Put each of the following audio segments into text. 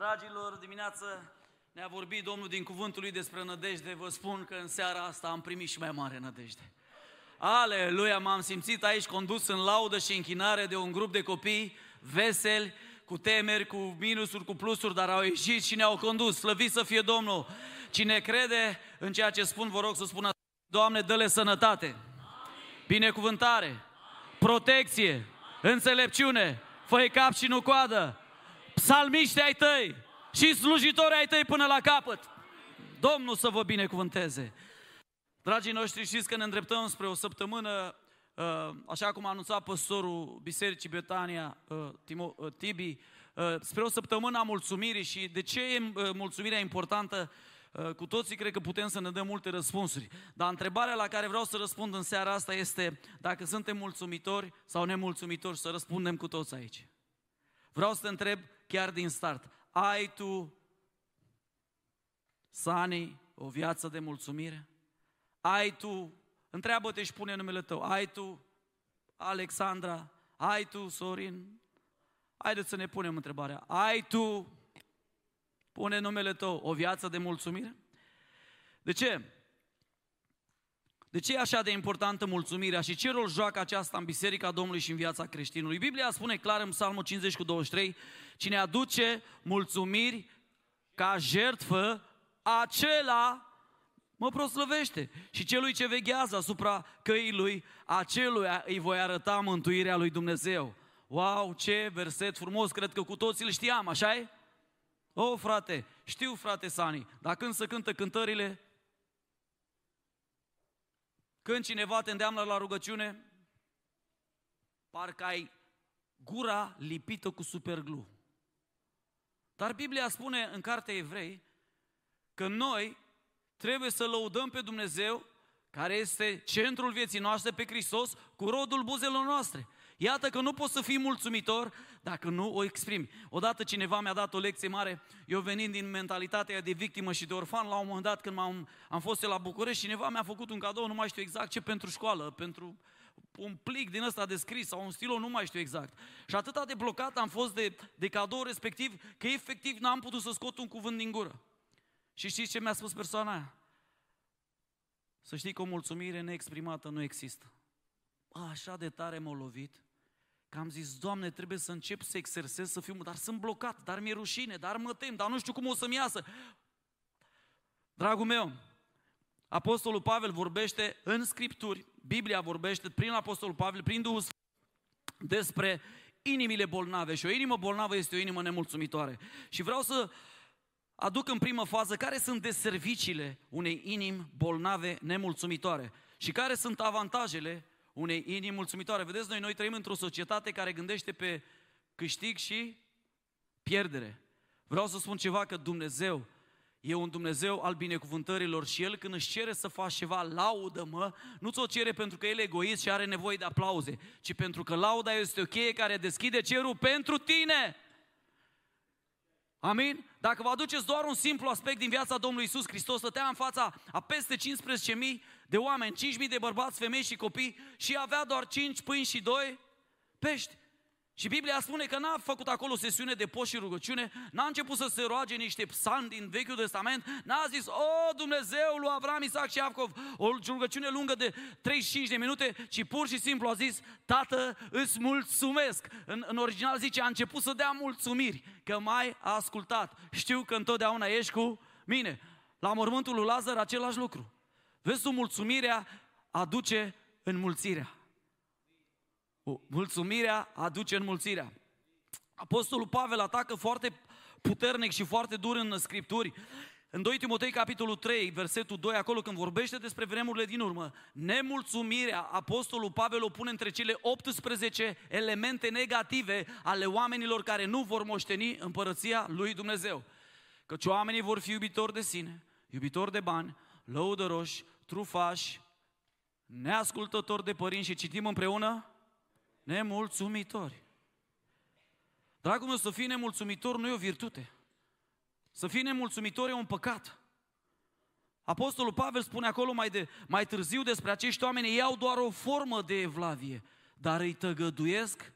Dragilor, dimineață ne-a vorbit Domnul din cuvântul lui despre nădejde. Vă spun că în seara asta am primit și mai mare nădejde. Aleluia, m-am simțit aici condus în laudă și închinare de un grup de copii veseli, cu temeri, cu minusuri, cu plusuri, dar au ieșit și ne-au condus. Slăvit să fie Domnul! Cine crede în ceea ce spun, vă rog să spună, Doamne, dă-le sănătate, Amin. binecuvântare, Amin. protecție, Amin. înțelepciune, fă cap și nu coadă, psalmiști ai tăi și slujitori ai tăi până la capăt. Domnul să vă binecuvânteze. Dragii noștri, știți că ne îndreptăm spre o săptămână, uh, așa cum a anunțat păstorul Bisericii Betania, uh, uh, Tibi, spre o săptămână a mulțumirii și de ce e mulțumirea importantă? Cu toții cred că putem să ne dăm multe răspunsuri. Dar întrebarea la care vreau să răspund în seara asta este dacă suntem mulțumitori sau nemulțumitori, să răspundem cu toți aici. Vreau să te întreb chiar din start. Ai tu, Sani, o viață de mulțumire? Ai tu, întreabă-te și pune numele tău, ai tu, Alexandra, ai tu, Sorin? Haideți să ne punem întrebarea. Ai tu, pune numele tău, o viață de mulțumire? De ce? De ce e așa de importantă mulțumirea și ce rol joacă aceasta în Biserica Domnului și în viața creștinului? Biblia spune clar în Psalmul 50 cu 23, cine aduce mulțumiri ca jertfă, acela mă proslăvește. Și celui ce veghează asupra căii lui, acelui îi voi arăta mântuirea lui Dumnezeu. Wow, ce verset frumos, cred că cu toții îl știam, așa e? O, frate, știu, frate Sani, dar când să cântă cântările, când cineva te îndeamnă la rugăciune, parcă ai gura lipită cu superglu. Dar Biblia spune în cartea Evrei că noi trebuie să lăudăm pe Dumnezeu, care este centrul vieții noastre, pe Hristos, cu rodul buzelor noastre. Iată că nu poți să fii mulțumitor dacă nu o exprimi. Odată cineva mi-a dat o lecție mare, eu venind din mentalitatea de victimă și de orfan, la un moment dat când am am fost la București, cineva mi-a făcut un cadou, nu mai știu exact ce, pentru școală, pentru un plic din ăsta de scris sau un stilou, nu mai știu exact. Și atât de blocat am fost de, de cadou respectiv, că efectiv n-am putut să scot un cuvânt din gură. Și știți ce mi-a spus persoana aia? Să știi că o mulțumire neexprimată nu există. A, așa de tare m-a lovit, că am zis, Doamne, trebuie să încep să exersez, să fiu, dar sunt blocat, dar mi-e rușine, dar mă tem, dar nu știu cum o să-mi iasă. Dragul meu, Apostolul Pavel vorbește în Scripturi, Biblia vorbește prin Apostolul Pavel, prin Duhul despre inimile bolnave și o inimă bolnavă este o inimă nemulțumitoare. Și vreau să aduc în primă fază care sunt deserviciile unei inimi bolnave nemulțumitoare și care sunt avantajele unei inimi mulțumitoare. Vedeți, noi, noi trăim într-o societate care gândește pe câștig și pierdere. Vreau să spun ceva că Dumnezeu e un Dumnezeu al binecuvântărilor și El când își cere să faci ceva, laudă-mă, nu ți-o cere pentru că El e egoist și are nevoie de aplauze, ci pentru că lauda este o cheie care deschide cerul pentru tine. Amin? Dacă vă aduceți doar un simplu aspect din viața Domnului Isus Hristos, stătea în fața a peste 15.000 de oameni, 5.000 de bărbați, femei și copii și avea doar 5 pâini și 2 pești. Și Biblia spune că n-a făcut acolo sesiune de post și rugăciune, n-a început să se roage niște psalmi din Vechiul Testament, n-a zis, o, Dumnezeu lui Avram, Isaac și Iacov, o rugăciune lungă de 35 de minute, ci pur și simplu a zis, Tată, îți mulțumesc. În, în original zice, a început să dea mulțumiri, că mai a ascultat. Știu că întotdeauna ești cu mine. La mormântul lui Lazar, același lucru. Vezi tu, mulțumirea aduce înmulțirea. Mulțumirea aduce înmulțirea. Apostolul Pavel atacă foarte puternic și foarte dur în Scripturi. În 2 Timotei, capitolul 3, versetul 2, acolo când vorbește despre vremurile din urmă, nemulțumirea, Apostolul Pavel o pune între cele 18 elemente negative ale oamenilor care nu vor moșteni împărăția lui Dumnezeu. Căci oamenii vor fi iubitori de sine, iubitori de bani, lăudăroși, trufași, neascultători de părinți și citim împreună nemulțumitori. Dragul meu, să fii nemulțumitor nu e o virtute. Să fii nemulțumitor e un păcat. Apostolul Pavel spune acolo mai, de, mai târziu despre acești oameni, ei au doar o formă de evlavie, dar îi tăgăduiesc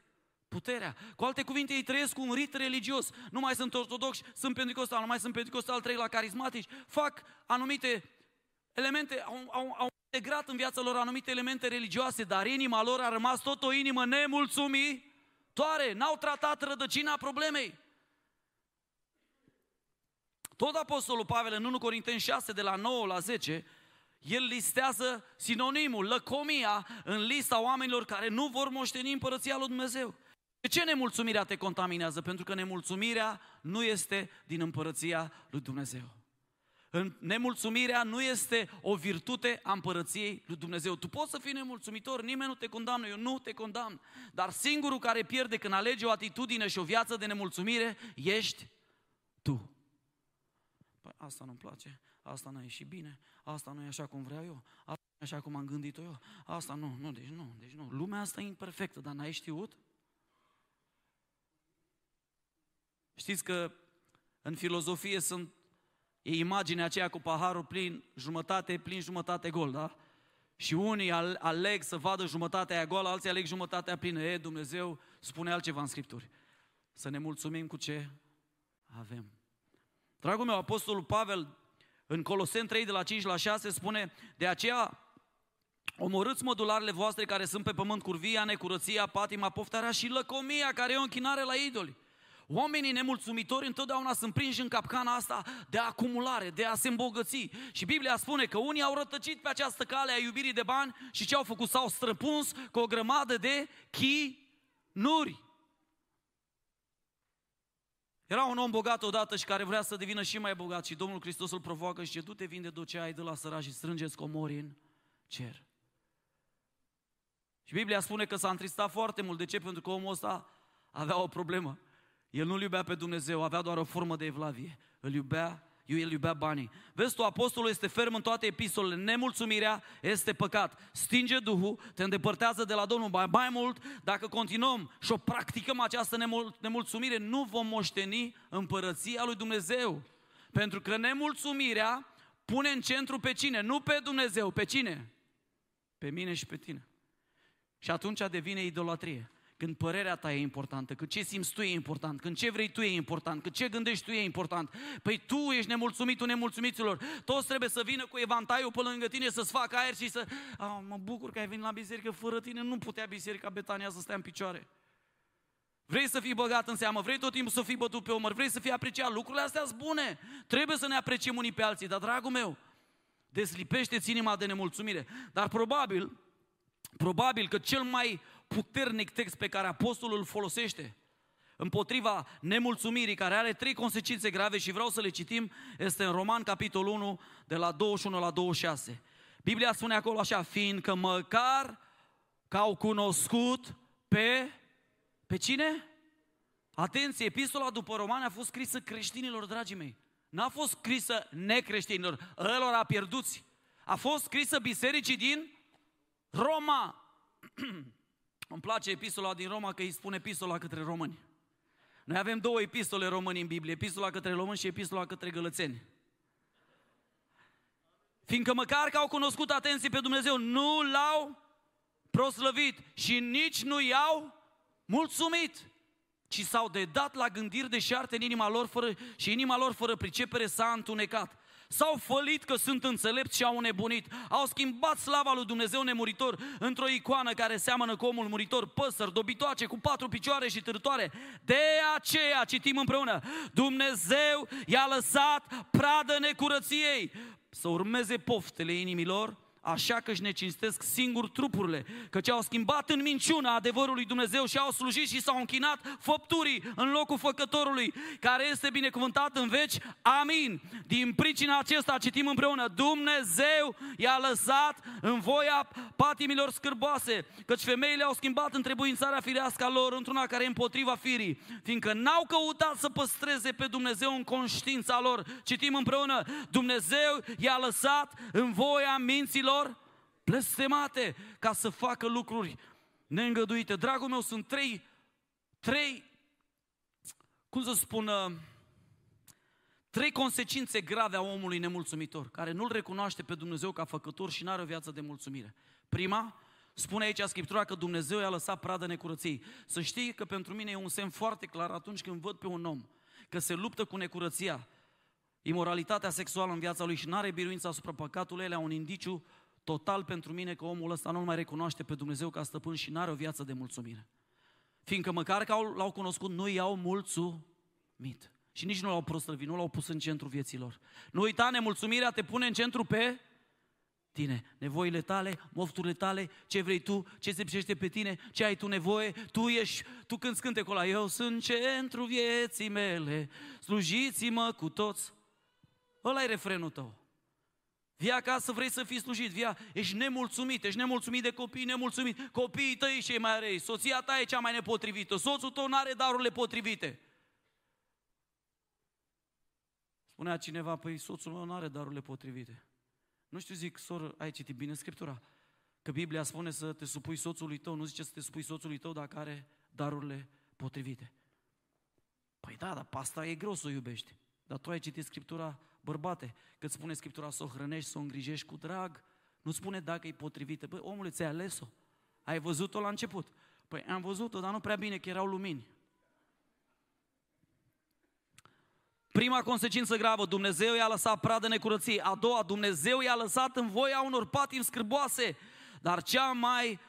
puterea. Cu alte cuvinte, ei trăiesc un rit religios. Nu mai sunt ortodoxi, sunt pentecostal, nu mai sunt pentecostal, trei la carismatici. Fac anumite elemente, au, au, au integrat în viața lor anumite elemente religioase, dar inima lor a rămas tot o inimă nemulțumitoare. N-au tratat rădăcina problemei. Tot Apostolul Pavel în 1 Corinteni 6, de la 9 la 10, el listează sinonimul, lăcomia, în lista oamenilor care nu vor moșteni împărăția lui Dumnezeu. De ce nemulțumirea te contaminează? Pentru că nemulțumirea nu este din împărăția lui Dumnezeu. Nemulțumirea nu este o virtute a împărăției lui Dumnezeu. Tu poți să fii nemulțumitor, nimeni nu te condamnă, eu nu te condamn. Dar singurul care pierde când alege o atitudine și o viață de nemulțumire, ești tu. Păi asta nu-mi place, asta nu a ieșit bine, asta nu e așa cum vreau eu, asta nu e așa cum am gândit-o eu, asta nu, nu, deci nu, deci nu. Lumea asta e imperfectă, dar n-ai știut? Știți că în filozofie sunt, e imaginea aceea cu paharul plin, jumătate plin, jumătate gol, da? Și unii aleg să vadă jumătatea aia goală, alții aleg jumătatea plină. E, Dumnezeu spune altceva în Scripturi. Să ne mulțumim cu ce avem. Dragul meu, Apostolul Pavel, în Coloseni 3, de la 5 la 6, spune, de aceea omorâți mădularele voastre care sunt pe pământ, curvia, necurăția, patima, poftarea și lăcomia, care e o închinare la idoli. Oamenii nemulțumitori întotdeauna sunt prinși în capcana asta de acumulare, de a se îmbogăți. Și Biblia spune că unii au rătăcit pe această cale a iubirii de bani și ce au făcut? S-au străpuns cu o grămadă de chinuri. Era un om bogat odată și care vrea să devină și mai bogat și Domnul Hristos îl provoacă și ce du-te vinde tot ce ai de la săraci și strângeți comori în cer. Și Biblia spune că s-a întristat foarte mult. De ce? Pentru că omul ăsta avea o problemă. El nu-L iubea pe Dumnezeu, avea doar o formă de evlavie. Îl iubea eu el iubea banii. Vezi tu, apostolul este ferm în toate epistolele. Nemulțumirea este păcat. Stinge Duhul, te îndepărtează de la Domnul. Mai, mai mult, dacă continuăm și o practicăm această nemul- nemulțumire, nu vom moșteni împărăția lui Dumnezeu. Pentru că nemulțumirea pune în centru pe cine? Nu pe Dumnezeu, pe cine? Pe mine și pe tine. Și atunci devine idolatrie. Când părerea ta e importantă, când ce simți tu e important, când ce vrei tu e important, când ce gândești tu e important. Păi tu ești nemulțumitul nemulțumiților. Toți trebuie să vină cu evantaiul pe lângă tine să-ți facă aer și să... Ah, mă bucur că ai venit la biserică, fără tine nu putea biserica Betania să stea în picioare. Vrei să fii băgat în seamă, vrei tot timpul să fii bătut pe umăr, vrei să fii apreciat. Lucrurile astea sunt bune. Trebuie să ne apreciem unii pe alții, dar dragul meu, deslipește-ți inima de nemulțumire. Dar probabil, probabil că cel mai puternic text pe care apostolul îl folosește împotriva nemulțumirii, care are trei consecințe grave și vreau să le citim, este în Roman, capitolul 1, de la 21 la 26. Biblia spune acolo așa, fiindcă măcar că au cunoscut pe, pe cine? Atenție, epistola după Roman a fost scrisă creștinilor, dragii mei. N-a fost scrisă necreștinilor, ălora pierduți. A fost scrisă bisericii din Roma. Îmi place epistola din Roma că îi spune epistola către români. Noi avem două epistole români în Biblie, epistola către români și epistola către gălățeni. Fiindcă măcar că au cunoscut atenție pe Dumnezeu, nu l-au proslăvit și nici nu i-au mulțumit, ci s-au dedat la gândiri de șarte în inima lor fără, și inima lor fără pricepere s-a întunecat. S-au fălit că sunt înțelepți și au nebunit. Au schimbat slava lui Dumnezeu nemuritor într-o icoană care seamănă cu omul muritor, păsări, dobitoace, cu patru picioare și târtoare. De aceea citim împreună, Dumnezeu i-a lăsat pradă necurăției să urmeze poftele inimilor așa că își necinstesc singur trupurile, căci au schimbat în minciuna adevărului Dumnezeu și au slujit și s-au închinat făpturii în locul făcătorului, care este binecuvântat în veci. Amin. Din pricina acesta citim împreună, Dumnezeu i-a lăsat în voia patimilor scârboase, căci femeile au schimbat întrebuințarea firească a lor într-una care e împotriva firii, fiindcă n-au căutat să păstreze pe Dumnezeu în conștiința lor. Citim împreună, Dumnezeu i-a lăsat în voia minților blestemate ca să facă lucruri neîngăduite. Dragul meu, sunt trei, trei, cum să spun, uh, trei consecințe grave a omului nemulțumitor, care nu-L recunoaște pe Dumnezeu ca făcător și nu are o viață de mulțumire. Prima, Spune aici Scriptura că Dumnezeu i-a lăsat pradă necurăției. Să știi că pentru mine e un semn foarte clar atunci când văd pe un om că se luptă cu necurăția, imoralitatea sexuală în viața lui și nu are biruința asupra păcatului, ele un indiciu total pentru mine că omul ăsta nu mai recunoaște pe Dumnezeu ca stăpân și nu are o viață de mulțumire. Fiindcă măcar că l-au cunoscut, nu i-au mulțumit. Și nici nu l-au proslăvit, nu l-au pus în centru vieților. Nu uita, nemulțumirea te pune în centru pe tine. Nevoile tale, mofturile tale, ce vrei tu, ce se pricește pe tine, ce ai tu nevoie, tu ești, tu când scânte ăla, eu sunt centru vieții mele, slujiți-mă cu toți. Ăla e refrenul tău. Vii acasă, vrei să fii slujit, via, ești nemulțumit, ești nemulțumit de copii, nemulțumit. Copiii tăi cei mai răi, soția ta e cea mai nepotrivită, soțul tău nu are darurile potrivite. Spunea cineva, păi soțul meu nu are darurile potrivite. Nu știu, zic, soră, ai citit bine Scriptura? Că Biblia spune să te supui soțului tău, nu zice să te supui soțului tău dacă are darurile potrivite. Păi da, dar pasta e greu să o iubești. Dar tu ai citit Scriptura, bărbate, că spune Scriptura să o hrănești, să o îngrijești cu drag. Nu spune dacă e potrivită. Păi omule, ți-ai ales-o. Ai văzut-o la început. Păi am văzut-o, dar nu prea bine, că erau lumini. Prima consecință gravă, Dumnezeu i-a lăsat pradă necurăției. A doua, Dumnezeu i-a lăsat în voia unor patim scârboase. Dar cea mai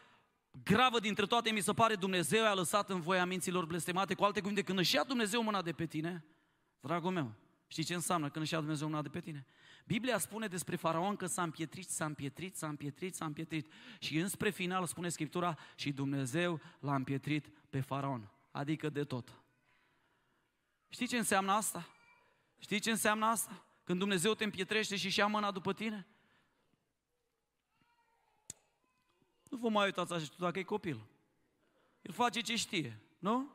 gravă dintre toate, mi se pare, Dumnezeu i-a lăsat în voia minților blestemate. Cu alte cuvinte, când își ia Dumnezeu mâna de pe tine, dragul meu, știi ce înseamnă când își ia Dumnezeu mâna de pe tine? Biblia spune despre faraon că s-a împietrit, s-a împietrit, s-a împietrit, s-a împietrit. Și înspre final spune Scriptura și Dumnezeu l-a împietrit pe faraon. Adică de tot. Știi ce înseamnă asta? Știi ce înseamnă asta? Când Dumnezeu te împietrește și-și ia mâna după tine? Nu vă mai uitați așa, știu dacă e copil. El face ce știe, nu?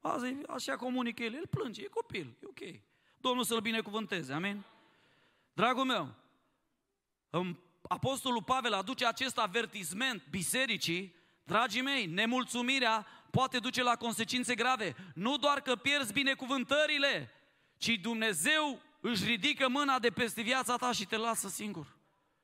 Azi, așa comunică el, el plânge, e copil, e ok. Domnul să-l binecuvânteze, amin? Dragul meu, Apostolul Pavel aduce acest avertisment bisericii, dragii mei, nemulțumirea poate duce la consecințe grave. Nu doar că pierzi binecuvântările, ci Dumnezeu își ridică mâna de peste viața ta și te lasă singur.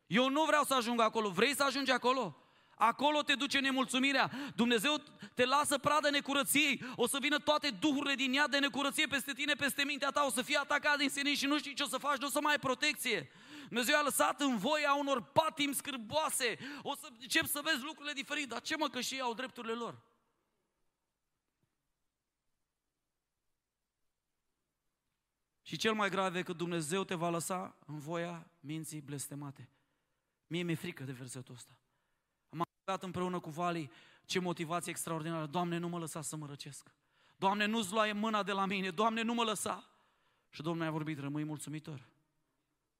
Eu nu vreau să ajung acolo. Vrei să ajungi acolo? Acolo te duce nemulțumirea. Dumnezeu te lasă pradă necurăției. O să vină toate duhurile din ea de necurăție peste tine, peste mintea ta. O să fii atacat din senin și nu știi ce o să faci, nu o să mai ai protecție. Dumnezeu a lăsat în voia unor patim scârboase. O să încep să vezi lucrurile diferite. Dar ce mă, că și ei au drepturile lor. Și cel mai grav e că Dumnezeu te va lăsa în voia minții blestemate. Mie mi-e frică de versetul ăsta. Am dat împreună cu Vali ce motivație extraordinară. Doamne, nu mă lăsa să mă răcesc. Doamne, nu-ți lua mâna de la mine. Doamne, nu mă lăsa. Și Domnul a vorbit, rămâi mulțumitor.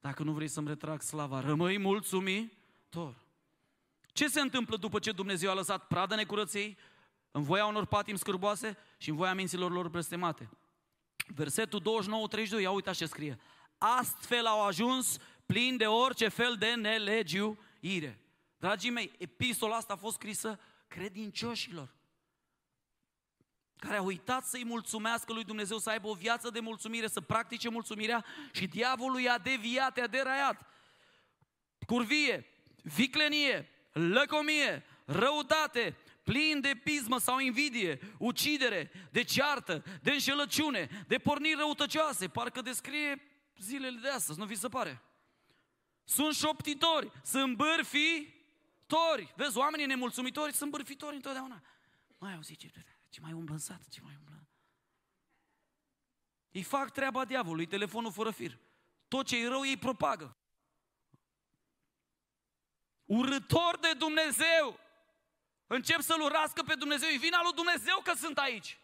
Dacă nu vrei să-mi retrag slava, rămâi mulțumitor. Ce se întâmplă după ce Dumnezeu a lăsat pradă necurăției, în voia unor patim scârboase și în voia minților lor blestemate? Versetul 29-32, ia uitați ce scrie. Astfel au ajuns plin de orice fel de nelegiuire. Dragii mei, epistola asta a fost scrisă credincioșilor care au uitat să-i mulțumească lui Dumnezeu, să aibă o viață de mulțumire, să practice mulțumirea și diavolul i-a deviat, i-a deraiat. Curvie, viclenie, lăcomie, răutate, plin de pismă sau invidie, ucidere, de ceartă, de înșelăciune, de porniri răutăcioase. Parcă descrie zilele de astăzi, nu vi se pare? Sunt șoptitori, sunt bârfitori. Vezi, oamenii nemulțumitori sunt bârfitori întotdeauna. Mai auzi ce, ce mai umblă în sat, ce mai umblă. Îi fac treaba diavolului, telefonul fără fir. Tot ce e rău ei propagă. Urător de Dumnezeu. Încep să-L urască pe Dumnezeu. E vina lui Dumnezeu că sunt aici.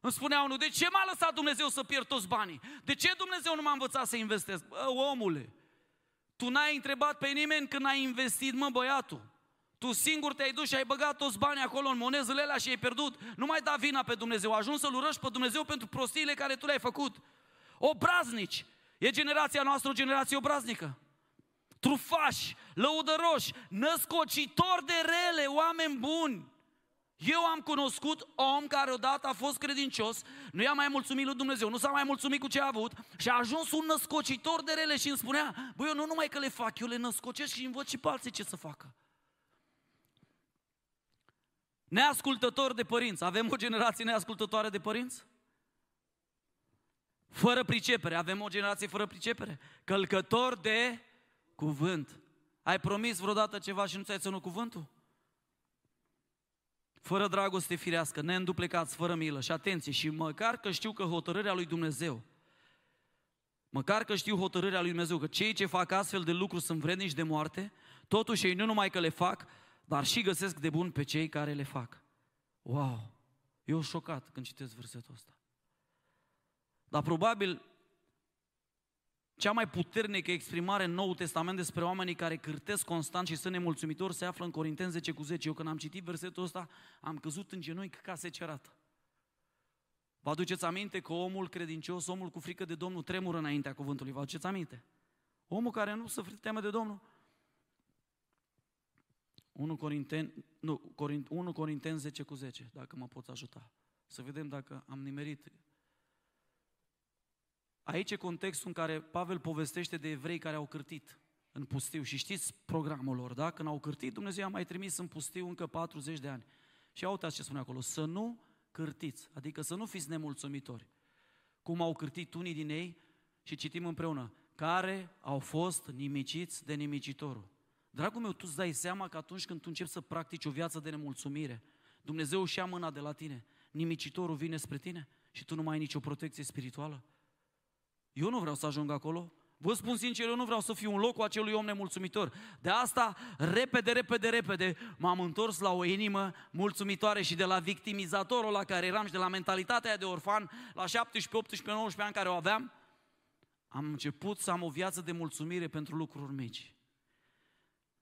Îmi spunea unul, de ce m-a lăsat Dumnezeu să pierd toți banii? De ce Dumnezeu nu m-a învățat să investesc? Bă, omule, tu n-ai întrebat pe nimeni când ai investit, mă, băiatul. Tu singur te-ai dus și ai băgat toți banii acolo în monezele alea și ai pierdut. Nu mai da vina pe Dumnezeu. Ajuns să-L urăști pe Dumnezeu pentru prostiile care tu le-ai făcut. Obraznici. E generația noastră o generație obraznică trufași, lăudăroși, născocitori de rele, oameni buni. Eu am cunoscut om care odată a fost credincios, nu i-a mai mulțumit lui Dumnezeu, nu s-a mai mulțumit cu ce a avut și a ajuns un născocitor de rele și îmi spunea, băi, eu nu numai că le fac, eu le născocesc și învăț și pe alții ce să facă. Neascultător de părinți. Avem o generație neascultătoare de părinți? Fără pricepere. Avem o generație fără pricepere. Călcător de cuvânt. Ai promis vreodată ceva și nu ți-ai ținut cuvântul? Fără dragoste firească, neînduplecați, fără milă și atenție. Și măcar că știu că hotărârea lui Dumnezeu, măcar că știu hotărârea lui Dumnezeu, că cei ce fac astfel de lucruri sunt vrednici de moarte, totuși ei nu numai că le fac, dar și găsesc de bun pe cei care le fac. Wow! Eu șocat când citesc versetul ăsta. Dar probabil cea mai puternică exprimare în Noul Testament despre oamenii care cârtesc constant și sunt nemulțumitori se află în Corinteni 10 cu 10. Eu când am citit versetul ăsta, am căzut în genunchi ca secerat. Vă aduceți aminte că omul credincios, omul cu frică de Domnul, tremură înaintea cuvântului. Vă aduceți aminte? Omul care nu se teamă de Domnul. 1 Corinteni, nu, 1 Corinteni 10 cu 10, dacă mă poți ajuta. Să vedem dacă am nimerit Aici e contextul în care Pavel povestește de evrei care au cârtit în pustiu. Și știți programul lor, da? Când au cârtit, Dumnezeu a mai trimis în pustiu încă 40 de ani. Și uitați ce spune acolo, să nu cârtiți, adică să nu fiți nemulțumitori. Cum au cârtit unii din ei și citim împreună, care au fost nimiciți de nimicitorul. Dragul meu, tu îți dai seama că atunci când tu începi să practici o viață de nemulțumire, Dumnezeu își ia mâna de la tine, nimicitorul vine spre tine și tu nu mai ai nicio protecție spirituală. Eu nu vreau să ajung acolo. Vă spun sincer, eu nu vreau să fiu în locul acelui om nemulțumitor. De asta, repede, repede, repede, m-am întors la o inimă mulțumitoare și de la victimizatorul la care eram și de la mentalitatea aia de orfan, la 17, 18, 19 ani care o aveam, am început să am o viață de mulțumire pentru lucruri mici.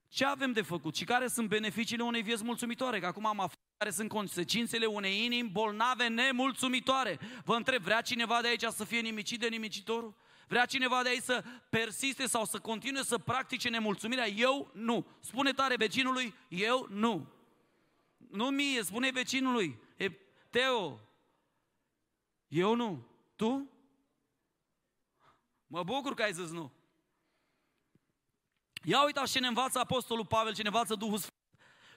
Ce avem de făcut și care sunt beneficiile unei vieți mulțumitoare? Că acum am aflat care sunt consecințele unei inimi bolnave nemulțumitoare. Vă întreb, vrea cineva de aici să fie nimicit de nimicitorul? Vrea cineva de aici să persiste sau să continue să practice nemulțumirea? Eu nu. Spune tare vecinului, eu nu. Nu mie, spune vecinului, e Teo. Eu nu. Tu? Mă bucur că ai zis nu. Ia uitați ce ne învață Apostolul Pavel, ce ne învață Duhul Sfânt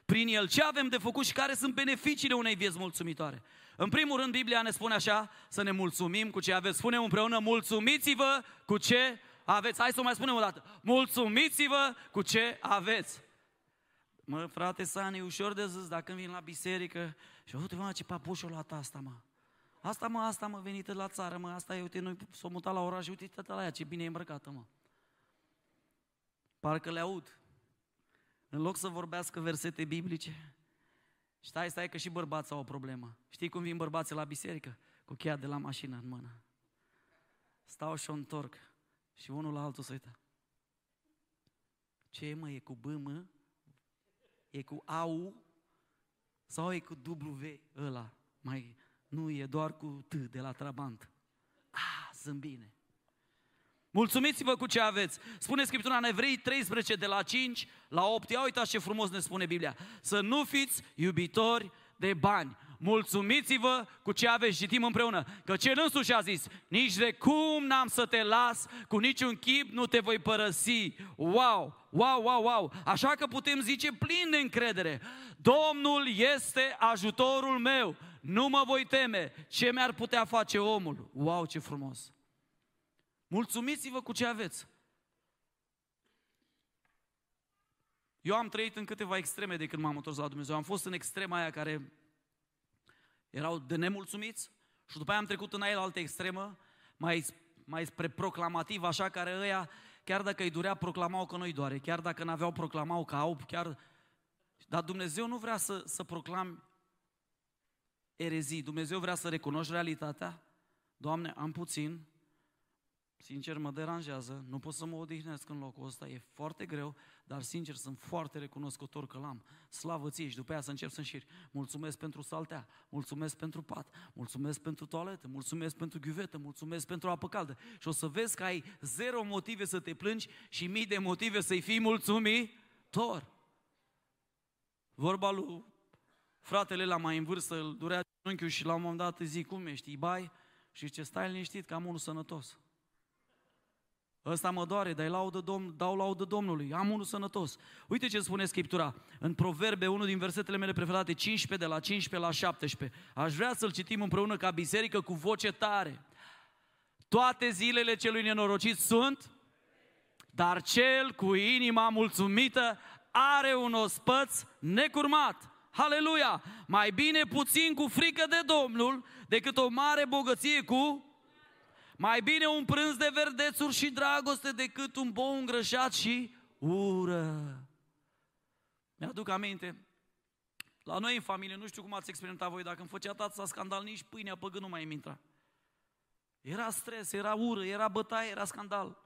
prin el, ce avem de făcut și care sunt beneficiile unei vieți mulțumitoare. În primul rând, Biblia ne spune așa, să ne mulțumim cu ce aveți. Spunem împreună, mulțumiți-vă cu ce aveți. Hai să o mai spunem o dată. Mulțumiți-vă cu ce aveți. Mă, frate Sani, ușor de zis, dacă vin la biserică și uite, mă, ce papușul la asta, mă. Asta, mă, asta, mă, venită la țară, mă, asta e, uite, noi s-o mutat la oraș, uite, tata la ea, ce bine e îmbrăcată, mă. Parcă le aud. În loc să vorbească versete biblice, stai, stai că și bărbații au o problemă. Știi cum vin bărbații la biserică? Cu cheia de la mașină în mână. Stau și o întorc. Și unul la altul se uită. Ce e, mă, e cu B, mă? E cu AU? Sau e cu W ăla? Mai, nu, e doar cu T de la Trabant. Ah, sunt bine. Mulțumiți-vă cu ce aveți. Spune Scriptura în Evrei 13 de la 5 la 8. Ia uitați ce frumos ne spune Biblia. Să nu fiți iubitori de bani. Mulțumiți-vă cu ce aveți. Citim împreună. Că cel însuși a zis, nici de cum n-am să te las, cu niciun chip nu te voi părăsi. Wow, wow, wow, wow. Așa că putem zice plin de încredere. Domnul este ajutorul meu. Nu mă voi teme. Ce mi-ar putea face omul? Wow, ce frumos. Mulțumiți-vă cu ce aveți. Eu am trăit în câteva extreme de când m-am întors la Dumnezeu. Am fost în extrema aia care erau de nemulțumiți și după aia am trecut în aia la altă extremă, mai, mai spre proclamativ, așa, care ăia, chiar dacă îi durea, proclamau că nu-i doare, chiar dacă n-aveau, proclamau că au, chiar... Dar Dumnezeu nu vrea să, să proclam erezii, Dumnezeu vrea să recunoști realitatea. Doamne, am puțin, Sincer, mă deranjează, nu pot să mă odihnesc în locul ăsta, e foarte greu, dar sincer sunt foarte recunoscător că l-am. Slavă ție și după aia să încep să înșiri. Mulțumesc pentru saltea, mulțumesc pentru pat, mulțumesc pentru toaletă, mulțumesc pentru ghiuvetă, mulțumesc pentru apă caldă. Și o să vezi că ai zero motive să te plângi și mii de motive să-i fii mulțumitor. Vorba lui fratele la mai în vârstă, îl durea unchiul și la un moment dat zic, cum ești, bai? Și ce stai liniștit că am unul sănătos. Ăsta mă doare, dai laudă Domn, dau laudă Domnului, am unul sănătos. Uite ce spune Scriptura în Proverbe, unul din versetele mele preferate, 15 de la 15 la 17. Aș vrea să-l citim împreună ca biserică cu voce tare. Toate zilele celui nenorocit sunt, dar cel cu inima mulțumită are un ospăț necurmat. Haleluia! Mai bine puțin cu frică de Domnul decât o mare bogăție cu mai bine un prânz de verdețuri și dragoste decât un bou îngrășat și ură. Mi-aduc aminte, la noi în familie, nu știu cum ați experimentat voi, dacă îmi făcea tata scandal, nici pâinea pe nu mai îmi intra. Era stres, era ură, era bătaie, era scandal.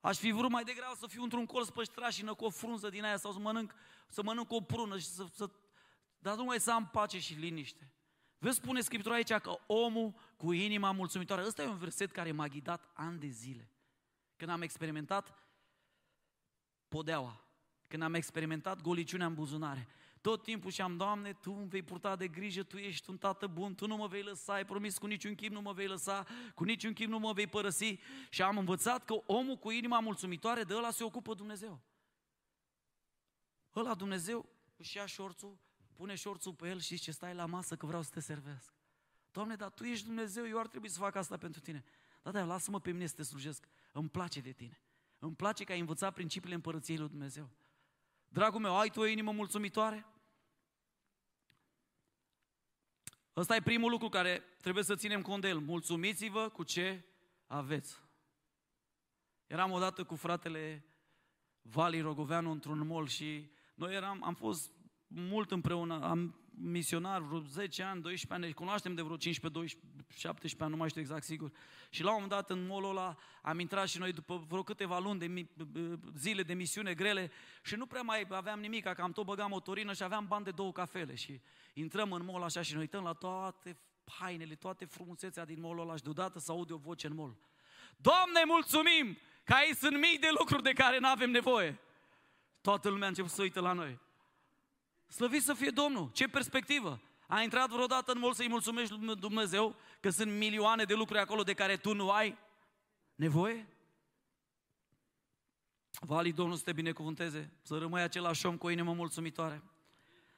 Aș fi vrut mai degrabă să fiu într-un colț păștrașină cu o frunză din aia sau să mănânc, să mănânc o prună și să, să... Dar nu mai să am pace și liniște. Vezi, spune Scriptura aici că omul cu inima mulțumitoare, ăsta e un verset care m-a ghidat ani de zile. Când am experimentat podeaua, când am experimentat goliciunea în buzunare, tot timpul și am, Doamne, Tu îmi vei purta de grijă, Tu ești un tată bun, Tu nu mă vei lăsa, ai promis cu niciun chip nu mă vei lăsa, cu niciun chip nu mă vei părăsi și am învățat că omul cu inima mulțumitoare de ăla se ocupă Dumnezeu. Ăla Dumnezeu își ia șorțul, pune șorțul pe el și zice, stai la masă că vreau să te servesc. Doamne, dar Tu ești Dumnezeu, eu ar trebui să fac asta pentru Tine. Da, da, lasă-mă pe mine să te slujesc. Îmi place de Tine. Îmi place că ai învățat principiile împărăției lui Dumnezeu. Dragul meu, ai tu o inimă mulțumitoare? Ăsta e primul lucru care trebuie să ținem cont de el. Mulțumiți-vă cu ce aveți. Eram odată cu fratele Vali Rogoveanu într-un mall și noi eram, am fost mult împreună, am misionar vreo 10 ani, 12 ani, ne cunoaștem de vreo 15, 12, 17 ani, nu mai știu exact sigur. Și la un moment dat în molul ăla am intrat și noi după vreo câteva luni de zile de misiune grele și nu prea mai aveam nimic, că am tot băgat motorină și aveam bani de două cafele și intrăm în mall așa și ne uităm la toate hainele, toate frumusețea din molul ăla și deodată să aude o voce în mall. Doamne, mulțumim că aici sunt mii de lucruri de care nu avem nevoie. Toată lumea a început să uită la noi. Slăvit să fie Domnul! Ce perspectivă! A intrat vreodată în mult să-i mulțumești lui Dumnezeu că sunt milioane de lucruri acolo de care tu nu ai nevoie? Vali Domnul să te binecuvânteze, să rămâi același om cu o inimă mulțumitoare.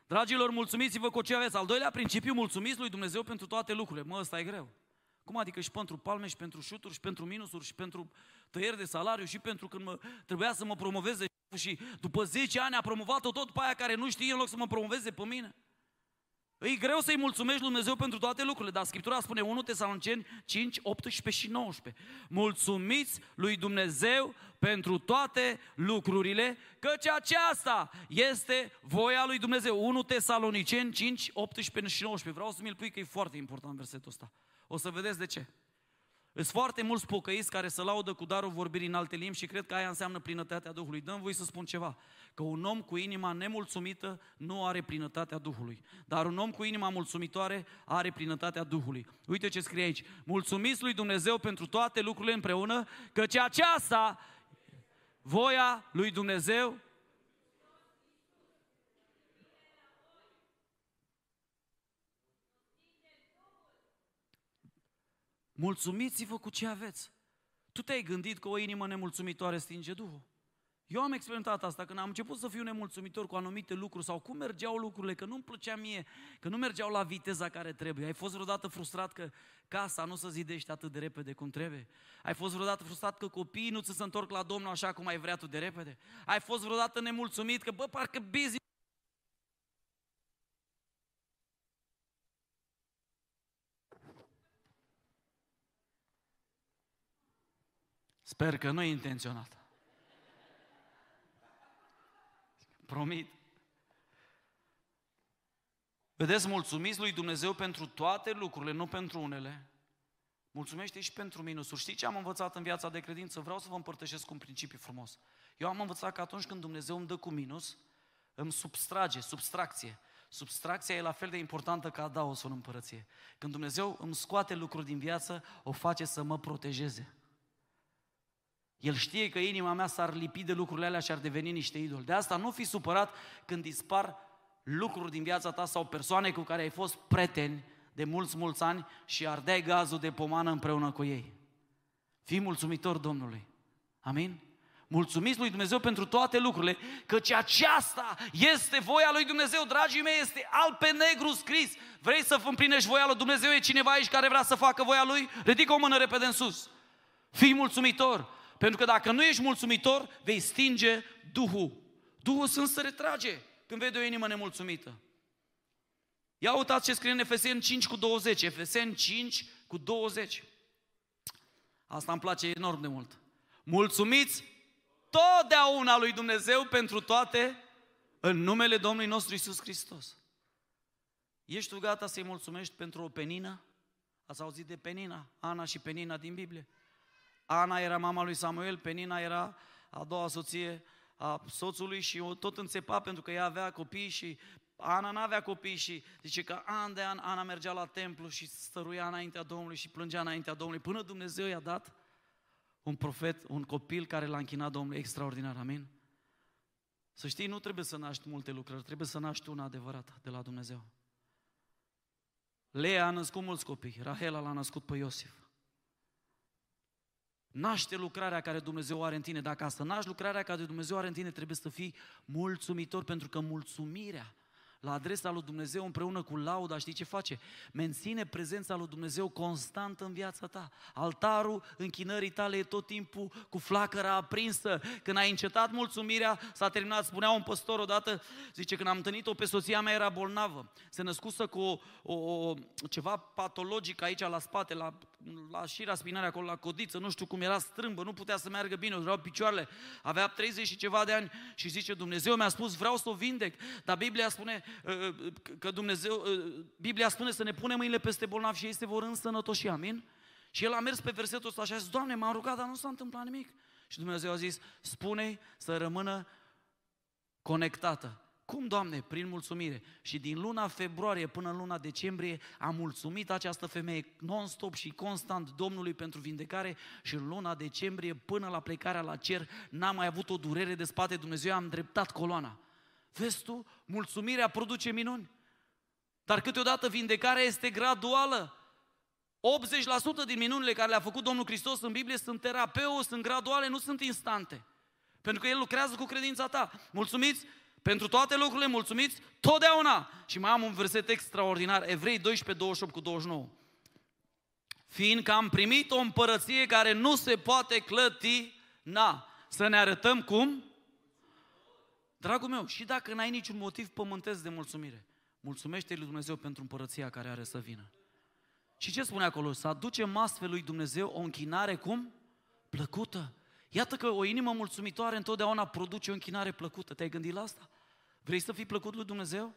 Dragilor, mulțumiți-vă cu ce aveți. Al doilea principiu, mulțumiți lui Dumnezeu pentru toate lucrurile. Mă, ăsta e greu. Cum adică și pentru palme, și pentru șuturi, și pentru minusuri, și pentru tăieri de salariu, și pentru când mă, trebuia să mă promoveze și după 10 ani a promovat-o tot pe aia care nu știe în loc să mă promoveze pe mine. E greu să-i mulțumești Lui Dumnezeu pentru toate lucrurile, dar Scriptura spune 1 Tesaloniceni 5, 18 și 19. Mulțumiți lui Dumnezeu pentru toate lucrurile, căci aceasta este voia lui Dumnezeu. 1 Tesaloniceni 5, 18 și 19. Vreau să mi-l pui că e foarte important versetul ăsta. O să vedeți de ce. Sunt foarte mulți pocăiți care se laudă cu darul vorbirii în alte limbi și cred că aia înseamnă plinătatea Duhului. Dăm voi să spun ceva, că un om cu inima nemulțumită nu are plinătatea Duhului, dar un om cu inima mulțumitoare are plinătatea Duhului. Uite ce scrie aici, mulțumiți lui Dumnezeu pentru toate lucrurile împreună, căci aceasta, voia lui Dumnezeu Mulțumiți-vă cu ce aveți. Tu te-ai gândit că o inimă nemulțumitoare stinge Duhul? Eu am experimentat asta când am început să fiu nemulțumitor cu anumite lucruri sau cum mergeau lucrurile, că nu-mi plăcea mie, că nu mergeau la viteza care trebuie. Ai fost vreodată frustrat că casa nu se zidește atât de repede cum trebuie? Ai fost vreodată frustrat că copiii nu ți se întorc la Domnul așa cum ai vrea tu de repede? Ai fost vreodată nemulțumit că, bă, parcă busy Sper că nu e intenționat. Promit. Vedeți, mulțumiți lui Dumnezeu pentru toate lucrurile, nu pentru unele. Mulțumește și pentru minusuri. Știți ce am învățat în viața de credință? Vreau să vă împărtășesc un principiu frumos. Eu am învățat că atunci când Dumnezeu îmi dă cu minus, îmi substrage, substracție. Substracția e la fel de importantă ca adaosul în împărăție. Când Dumnezeu îmi scoate lucruri din viață, o face să mă protejeze. El știe că inima mea s-ar lipi de lucrurile alea și ar deveni niște idoli. De asta nu fi supărat când dispar lucruri din viața ta sau persoane cu care ai fost preteni de mulți, mulți ani și ardeai gazul de pomană împreună cu ei. Fii mulțumitor Domnului. Amin? Mulțumiți lui Dumnezeu pentru toate lucrurile, căci aceasta este voia lui Dumnezeu, dragii mei, este al pe negru scris. Vrei să împlinești voia lui Dumnezeu? E cineva aici care vrea să facă voia lui? Ridică o mână repede în sus. Fii mulțumitor, pentru că dacă nu ești mulțumitor, vei stinge Duhul. Duhul Sfânt se retrage când vede o inimă nemulțumită. Ia uitați ce scrie în Efeseni 5 cu 20. Efeseni 5 cu 20. Asta îmi place enorm de mult. Mulțumiți totdeauna lui Dumnezeu pentru toate în numele Domnului nostru Isus Hristos. Ești tu gata să-i mulțumești pentru o penină? Ați auzit de Penina, Ana și Penina din Biblie? Ana era mama lui Samuel, Penina era a doua soție a soțului și o tot înțepa pentru că ea avea copii și Ana n-avea copii și zice că an de an Ana mergea la templu și stăruia înaintea Domnului și plângea înaintea Domnului până Dumnezeu i-a dat un profet, un copil care l-a închinat Domnului extraordinar, amin? Să știi, nu trebuie să naști multe lucruri, trebuie să naști una adevărată de la Dumnezeu. Lea a născut mulți copii, Rahela l-a născut pe Iosif. Naște lucrarea care Dumnezeu are în tine. Dacă asta naști lucrarea care Dumnezeu are în tine, trebuie să fii mulțumitor, pentru că mulțumirea la adresa lui Dumnezeu împreună cu lauda, știi ce face? Menține prezența lui Dumnezeu constant în viața ta. Altarul închinării tale e tot timpul cu flacăra aprinsă. Când ai încetat mulțumirea, s-a terminat. Spunea un păstor odată, zice, când am întâlnit-o pe soția mea era bolnavă. Se născusă cu o, o, o, ceva patologic aici la spate, la, la șira spinare acolo, la codiță, nu știu cum era strâmbă, nu putea să meargă bine, vreau picioarele. Avea 30 și ceva de ani și zice, Dumnezeu mi-a spus, vreau să o vindec. Dar Biblia spune, că Dumnezeu, Biblia spune să ne punem mâinile peste bolnavi și ei se vor însănătoși, amin? Și el a mers pe versetul ăsta și a zis, Doamne, m-am rugat, dar nu s-a întâmplat nimic. Și Dumnezeu a zis, spune să rămână conectată. Cum, Doamne? Prin mulțumire. Și din luna februarie până în luna decembrie am mulțumit această femeie non-stop și constant Domnului pentru vindecare și în luna decembrie până la plecarea la cer n-am mai avut o durere de spate. Dumnezeu am dreptat coloana. Vezi tu, mulțumirea produce minuni. Dar câteodată vindecarea este graduală. 80% din minunile care le-a făcut Domnul Hristos în Biblie sunt terapeu, sunt graduale, nu sunt instante. Pentru că El lucrează cu credința ta. Mulțumiți pentru toate lucrurile, mulțumiți totdeauna. Și mai am un verset extraordinar, Evrei 12, 28 cu 29. Fiindcă am primit o împărăție care nu se poate clăti, na, să ne arătăm cum? Dragul meu, și dacă n-ai niciun motiv pământesc de mulțumire, mulțumește lui Dumnezeu pentru împărăția care are să vină. Și ce spune acolo? Să aducem astfel lui Dumnezeu o închinare cum? Plăcută. Iată că o inimă mulțumitoare întotdeauna produce o închinare plăcută. Te-ai gândit la asta? Vrei să fii plăcut lui Dumnezeu?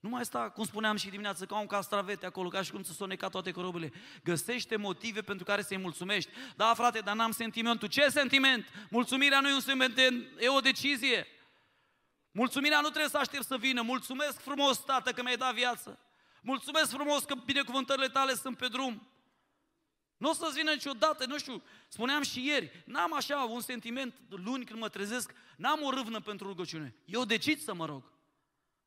Nu mai sta, cum spuneam și dimineața, ca un castravete acolo, ca și cum să soneca toate corobile. Găsește motive pentru care să-i mulțumești. Da, frate, dar n-am sentimentul. Ce sentiment? Mulțumirea nu e un sentiment, e o decizie. Mulțumirea nu trebuie să aștept să vină. Mulțumesc frumos, Tată, că mi-ai dat viață. Mulțumesc frumos că binecuvântările tale sunt pe drum. Nu o să-ți vină niciodată, nu știu, spuneam și ieri, n-am așa un sentiment luni când mă trezesc, n-am o râvnă pentru rugăciune. Eu decid să mă rog.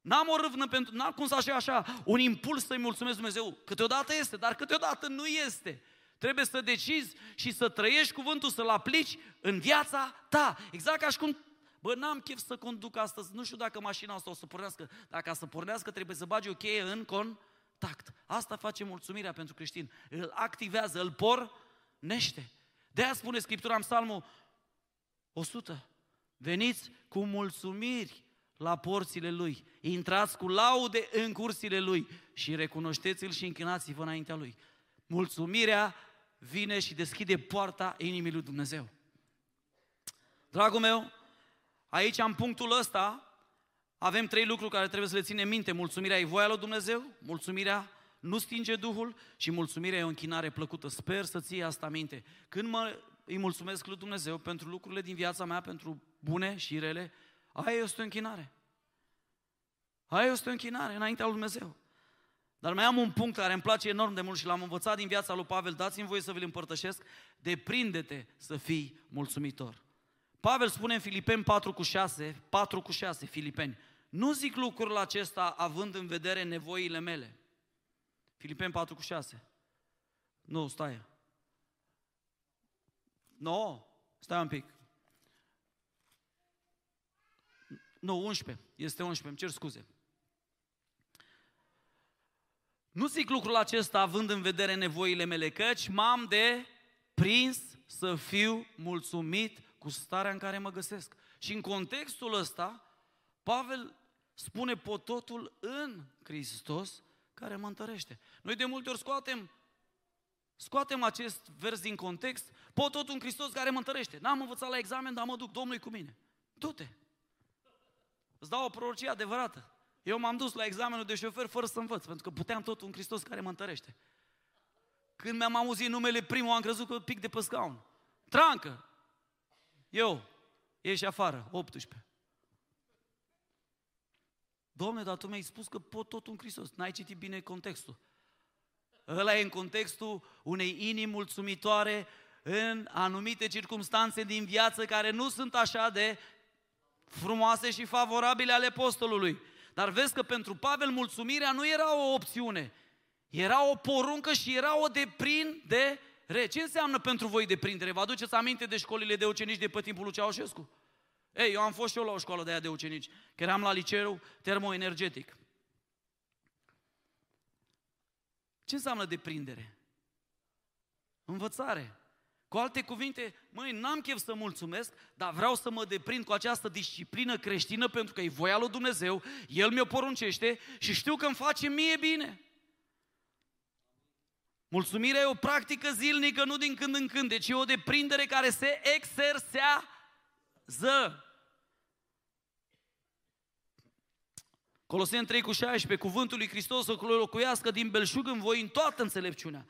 N-am o râvnă pentru, n-am cum să așa, așa, un impuls să-i mulțumesc Dumnezeu. Câteodată este, dar câteodată nu este. Trebuie să decizi și să trăiești cuvântul, să-l aplici în viața ta. Exact ca și cum Bă, n-am chef să conduc astăzi, nu știu dacă mașina asta o să pornească. Dacă să pornească, trebuie să bagi o cheie în contact. Asta face mulțumirea pentru creștin. Îl activează, îl pornește. De aia spune Scriptura în Psalmul 100. Veniți cu mulțumiri la porțile Lui. Intrați cu laude în cursile Lui și recunoșteți-L și închinați-vă înaintea Lui. Mulțumirea vine și deschide poarta inimii lui Dumnezeu. Dragul meu, Aici, în punctul ăsta, avem trei lucruri care trebuie să le ținem minte. Mulțumirea e voia lui Dumnezeu, mulțumirea nu stinge Duhul și mulțumirea e o închinare plăcută. Sper să ții asta minte. Când mă îi mulțumesc lui Dumnezeu pentru lucrurile din viața mea, pentru bune și rele, aia este o închinare. Aia este o închinare înaintea lui Dumnezeu. Dar mai am un punct care îmi place enorm de mult și l-am învățat din viața lui Pavel, dați-mi voie să vi-l împărtășesc, deprinde-te să fii mulțumitor. Pavel spune în Filipeni 4 cu 6, 4 cu 6, Filipeni, nu zic lucrul acesta având în vedere nevoile mele. Filipeni 4 cu 6. Nu, stai. Nu, no, stai un pic. Nu, 11. Este 11, îmi cer scuze. Nu zic lucrul acesta având în vedere nevoile mele, căci m-am de prins să fiu mulțumit cu starea în care mă găsesc. Și în contextul ăsta, Pavel spune pototul în Hristos care mă întărește. Noi de multe ori scoatem, scoatem acest vers din context, pototul în Hristos care mă întărește. N-am învățat la examen, dar mă duc, Domnului cu mine. Du-te! Îți dau o prorocie adevărată. Eu m-am dus la examenul de șofer fără să învăț, pentru că puteam totul în Hristos care mă întărește. Când mi-am auzit numele primul, am crezut că pic de pe scaun. Trancă! Eu, ieși afară, 18. Domne, dar tu mi-ai spus că pot tot în Hristos. N-ai citit bine contextul. Ăla e în contextul unei inimi mulțumitoare în anumite circunstanțe din viață care nu sunt așa de frumoase și favorabile ale apostolului. Dar vezi că pentru Pavel mulțumirea nu era o opțiune, era o poruncă și era o deprindere. Ce înseamnă pentru voi deprindere? Vă aduceți aminte de școlile de ucenici de pe timpul lui Ceaușescu? Ei, eu am fost și eu la o școală de aia de ucenici, că eram la liceu termoenergetic. Ce înseamnă deprindere? Învățare. Cu alte cuvinte, măi, n-am chef să mulțumesc, dar vreau să mă deprind cu această disciplină creștină pentru că e voia lui Dumnezeu, El mi-o poruncește și știu că îmi face mie bine. Mulțumirea e o practică zilnică, nu din când în când, deci e o deprindere care se exersează. Coloseni 3 cu 16, cuvântul lui Hristos să locuiască din belșug în voi în toată înțelepciunea.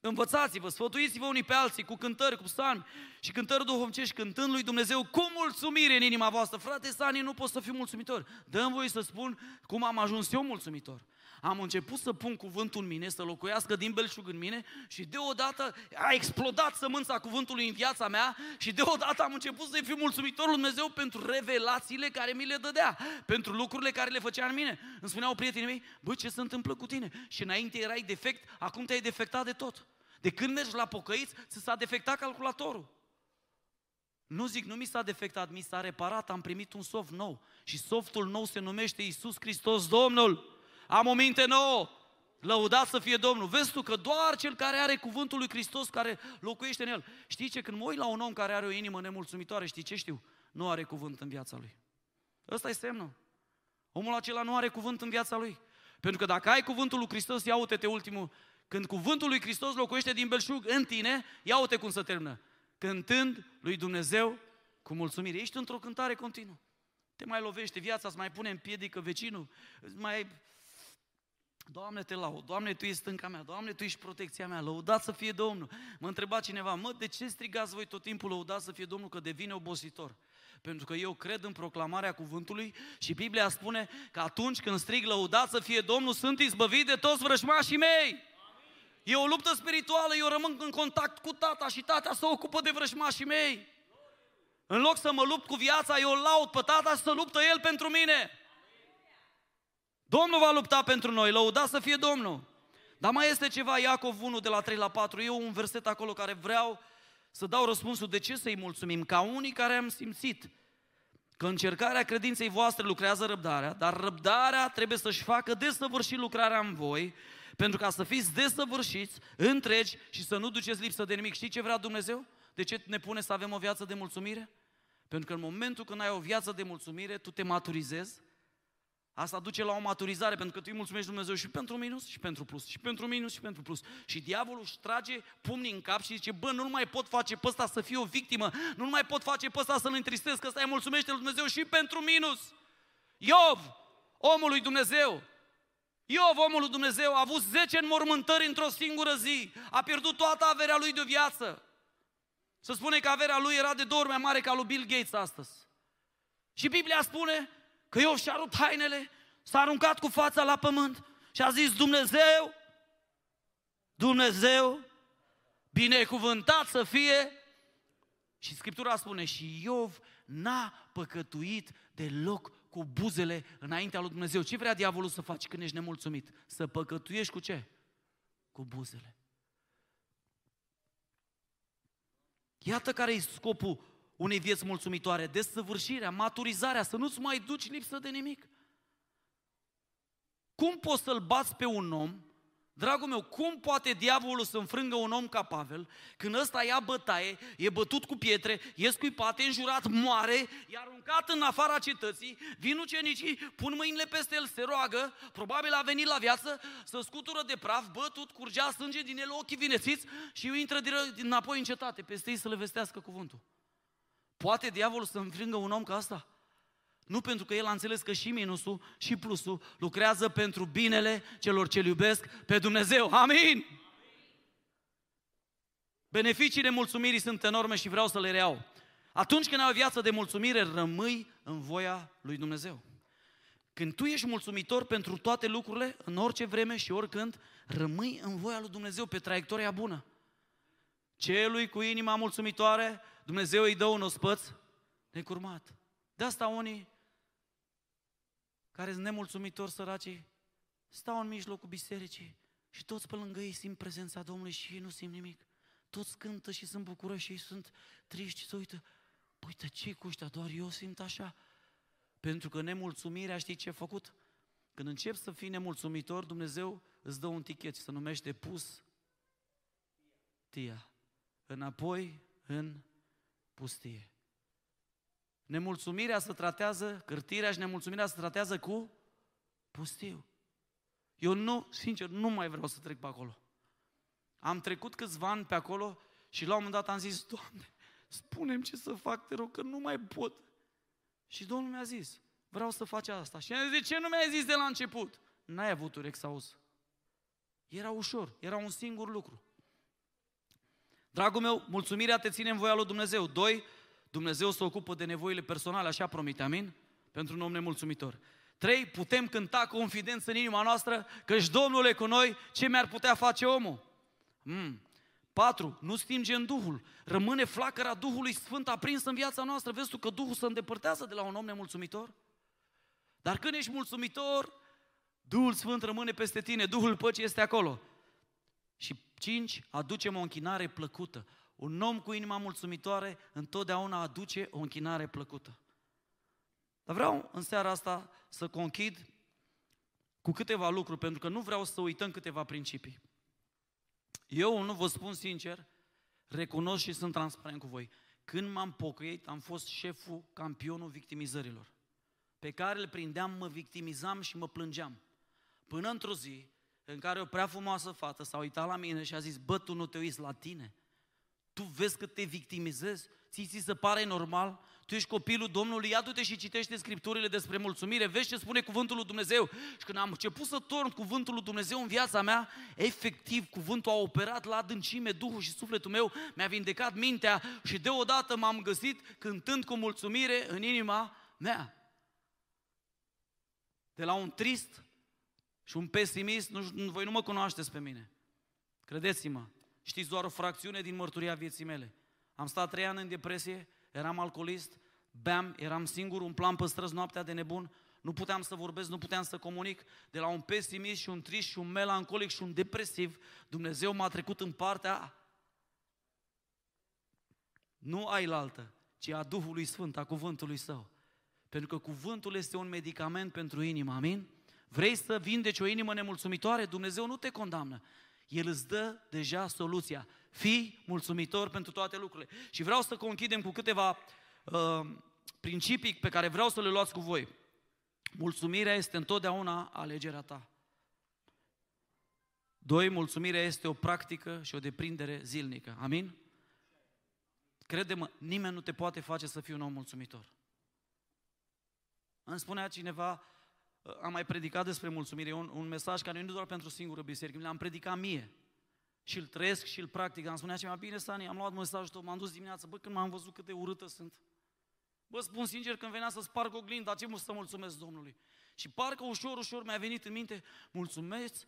Învățați-vă, sfătuiți-vă unii pe alții cu cântări, cu psalmi și cântări duhovnicești, cântând lui Dumnezeu cu mulțumire în inima voastră. Frate Sani, nu pot să fiu mulțumitor. Dăm voi să spun cum am ajuns eu mulțumitor am început să pun cuvântul în mine, să locuiască din belșug în mine și deodată a explodat sămânța cuvântului în viața mea și deodată am început să-i fiu mulțumitor lui Dumnezeu pentru revelațiile care mi le dădea, pentru lucrurile care le făcea în mine. Îmi spuneau prietenii mei, bă, ce se întâmplă cu tine? Și înainte erai defect, acum te-ai defectat de tot. De când mergi la pocăiți, ți s-a defectat calculatorul. Nu zic, nu mi s-a defectat, mi s-a reparat, am primit un soft nou. Și softul nou se numește Iisus Hristos Domnul am o minte nouă, lăudat să fie Domnul. Vezi tu că doar cel care are cuvântul lui Hristos, care locuiește în el. Știi ce? Când mă uit la un om care are o inimă nemulțumitoare, știi ce știu? Nu are cuvânt în viața lui. Ăsta e semnul. Omul acela nu are cuvânt în viața lui. Pentru că dacă ai cuvântul lui Hristos, ia uite-te ultimul. Când cuvântul lui Hristos locuiește din belșug în tine, ia uite cum să termină. Cântând lui Dumnezeu cu mulțumire. Ești într-o cântare continuă. Te mai lovește viața, îți mai pune în piedică vecinul, mai Doamne, te laud, Doamne, Tu ești stânca mea, Doamne, Tu ești protecția mea, lăudat să fie Domnul. Mă întreba cineva, mă, de ce strigați voi tot timpul lăudat să fie Domnul, că devine obositor? Pentru că eu cred în proclamarea cuvântului și Biblia spune că atunci când strig lăudat să fie Domnul, sunt izbăvit de toți vrăjmașii mei. E o luptă spirituală, eu rămân în contact cu tata și tata se ocupă de vrăjmașii mei. În loc să mă lupt cu viața, eu laud pe tata și să luptă el pentru mine. Domnul va lupta pentru noi, lăuda să fie Domnul. Dar mai este ceva, Iacov 1 de la 3 la 4, eu un verset acolo care vreau să dau răspunsul de ce să-i mulțumim, ca unii care am simțit că încercarea credinței voastre lucrează răbdarea, dar răbdarea trebuie să-și facă desăvârșit lucrarea în voi, pentru ca să fiți desăvârșiți, întregi și să nu duceți lipsă de nimic. Știi ce vrea Dumnezeu? De ce ne pune să avem o viață de mulțumire? Pentru că în momentul când ai o viață de mulțumire, tu te maturizezi, Asta duce la o maturizare, pentru că tu îi mulțumești Dumnezeu și pentru minus și pentru plus, și pentru minus și pentru plus. Și diavolul își trage pumnii în cap și zice, bă, nu mai pot face pe ăsta să fie o victimă, nu mai pot face pe ăsta să-l întristez, că ăsta îi mulțumește lui Dumnezeu și pentru minus. Iov, omul lui Dumnezeu, Iov, omul lui Dumnezeu, a avut 10 înmormântări într-o singură zi, a pierdut toată averea lui de viață. Se spune că averea lui era de două ori mai mare ca lui Bill Gates astăzi. Și Biblia spune că Iov și-a rupt hainele, s-a aruncat cu fața la pământ și a zis Dumnezeu, Dumnezeu, binecuvântat să fie. Și Scriptura spune, și Iov n-a păcătuit deloc cu buzele înaintea lui Dumnezeu. Ce vrea diavolul să faci când ești nemulțumit? Să păcătuiești cu ce? Cu buzele. Iată care e scopul unei vieți mulțumitoare, desăvârșirea, maturizarea, să nu-ți mai duci lipsă de nimic. Cum poți să-l bați pe un om Dragul meu, cum poate diavolul să înfrângă un om ca Pavel când ăsta ia bătaie, e bătut cu pietre, e scuipat, e înjurat, moare, e aruncat în afara cetății, vin ucenicii, pun mâinile peste el, se roagă, probabil a venit la viață, să scutură de praf, bătut, curgea sânge din el, ochii vinețiți și intră înapoi în cetate, peste ei să le vestească cuvântul. Poate diavolul să înfrângă un om ca asta? Nu pentru că el a înțeles că și minusul și plusul lucrează pentru binele celor ce iubesc pe Dumnezeu. Amin! Beneficiile mulțumirii sunt enorme și vreau să le reau. Atunci când ai o viață de mulțumire, rămâi în voia lui Dumnezeu. Când tu ești mulțumitor pentru toate lucrurile, în orice vreme și oricând, rămâi în voia lui Dumnezeu pe traiectoria bună. Celui cu inima mulțumitoare, Dumnezeu îi dă un ospăț necurmat. De asta unii care sunt nemulțumitori săracii, stau în mijlocul bisericii și toți pe lângă ei simt prezența Domnului și ei nu simt nimic. Toți cântă și sunt bucuroși și ei sunt triști și se uită. Păi, de ce cu ăștia? Doar eu simt așa. Pentru că nemulțumirea, știi ce a făcut? Când încep să fii nemulțumitor, Dumnezeu îți dă un tichet și se numește pus tia. Înapoi în pustie. Nemulțumirea se tratează, cârtirea și nemulțumirea se tratează cu pustiu. Eu nu, sincer, nu mai vreau să trec pe acolo. Am trecut câțiva ani pe acolo și la un moment dat am zis, Doamne, spunem ce să fac, te rog, că nu mai pot. Și Domnul mi-a zis, vreau să faci asta. Și am zis, de ce nu mi-ai zis de la început? N-ai avut urechi să auzi. Era ușor, era un singur lucru. Dragul meu, mulțumirea te ține în voia lui Dumnezeu. Doi, Dumnezeu se ocupă de nevoile personale, așa promite, amin? Pentru un om nemulțumitor. Trei, putem cânta cu confidență în inima noastră că și Domnul e cu noi, ce mi-ar putea face omul? Mm. Patru, nu stinge în Duhul. Rămâne flacăra Duhului Sfânt aprinsă în viața noastră. Vezi tu că Duhul se îndepărtează de la un om nemulțumitor? Dar când ești mulțumitor, Duhul Sfânt rămâne peste tine, Duhul păcii este acolo. Și cinci, aducem o închinare plăcută. Un om cu inima mulțumitoare întotdeauna aduce o închinare plăcută. Dar vreau în seara asta să conchid cu câteva lucruri, pentru că nu vreau să uităm câteva principii. Eu, nu vă spun sincer, recunosc și sunt transparent cu voi. Când m-am pocăit, am fost șeful, campionul victimizărilor. Pe care îl prindeam, mă victimizam și mă plângeam. Până într-o zi în care o prea frumoasă fată s-a uitat la mine și a zis, bă, tu nu te uiți la tine? Tu vezi că te victimizezi? Ți ți se pare normal? Tu ești copilul Domnului, ia du-te și citește Scripturile despre mulțumire, vezi ce spune cuvântul lui Dumnezeu. Și când am început să torn cuvântul lui Dumnezeu în viața mea, efectiv, cuvântul a operat la adâncime, Duhul și sufletul meu, mi-a vindecat mintea și deodată m-am găsit cântând cu mulțumire în inima mea. De la un trist și un pesimist, nu, voi nu mă cunoașteți pe mine. Credeți-mă, Știți doar o fracțiune din mărturia vieții mele. Am stat trei ani în depresie, eram alcoolist, beam, eram singur, un plan pe străzi noaptea de nebun, nu puteam să vorbesc, nu puteam să comunic, de la un pesimist și un trist și un melancolic și un depresiv, Dumnezeu m-a trecut în partea nu ai la altă, ci a Duhului Sfânt, a cuvântului Său. Pentru că cuvântul este un medicament pentru inimă, amin? Vrei să vindeci o inimă nemulțumitoare? Dumnezeu nu te condamnă. El îți dă deja soluția. Fii mulțumitor pentru toate lucrurile. Și vreau să conchidem cu câteva uh, principii pe care vreau să le luați cu voi. Mulțumirea este întotdeauna alegerea ta. Doi, mulțumirea este o practică și o deprindere zilnică. Amin? Crede-mă, nimeni nu te poate face să fii un om mulțumitor. Îmi spunea cineva, am mai predicat despre mulțumire, un, un mesaj care nu e doar pentru singură biserică, mi l-am predicat mie. Și îl trăiesc și îl practic. Am spunea ceva, bine, Sani, am luat mesajul tău, m-am dus dimineața, bă, când m-am văzut cât de urâtă sunt. Bă, spun sincer, când venea să sparg oglinda, ce mă să mulțumesc Domnului? Și parcă ușor, ușor mi-a venit în minte, mulțumesc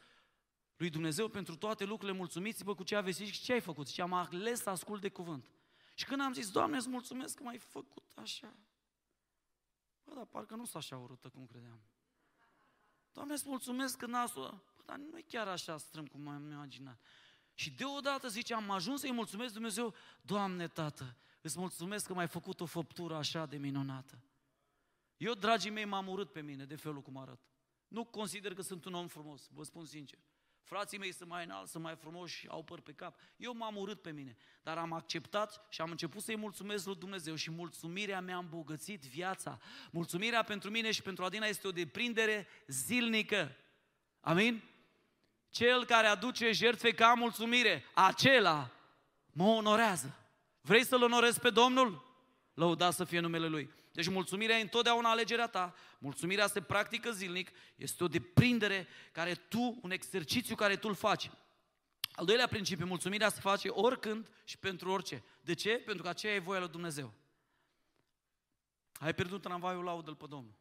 lui Dumnezeu pentru toate lucrurile, mulțumiți-vă cu ce aveți și ce ai făcut. Și am ales să ascult de cuvânt. Și când am zis, Doamne, îți mulțumesc că m-ai făcut așa. Bă, dar parcă nu sunt așa urâtă cum credeam. Doamne, îți mulțumesc că nasul, dar nu e chiar așa strâm cum am imaginat. Și deodată, zice, am ajuns să-i mulțumesc Dumnezeu, Doamne, Tată, Îți mulțumesc că m-ai făcut o făptură așa de minunată. Eu, dragii mei, m-am urât pe mine de felul cum arăt. Nu consider că sunt un om frumos, vă spun sincer. Frații mei sunt mai înalți, sunt mai frumoși, au păr pe cap. Eu m-am urât pe mine, dar am acceptat și am început să-i mulțumesc lui Dumnezeu și mulțumirea mi-a îmbogățit viața. Mulțumirea pentru mine și pentru Adina este o deprindere zilnică. Amin? Cel care aduce jertfe ca mulțumire, acela mă onorează. Vrei să-L onorezi pe Domnul? Lăudați să fie numele Lui. Deci mulțumirea e întotdeauna alegerea ta, mulțumirea se practică zilnic, este o deprindere care tu, un exercițiu care tu îl faci. Al doilea principiu, mulțumirea se face oricând și pentru orice. De ce? Pentru că aceea e voia lui Dumnezeu. Ai pierdut tramvaiul, laudă-L pe Domnul.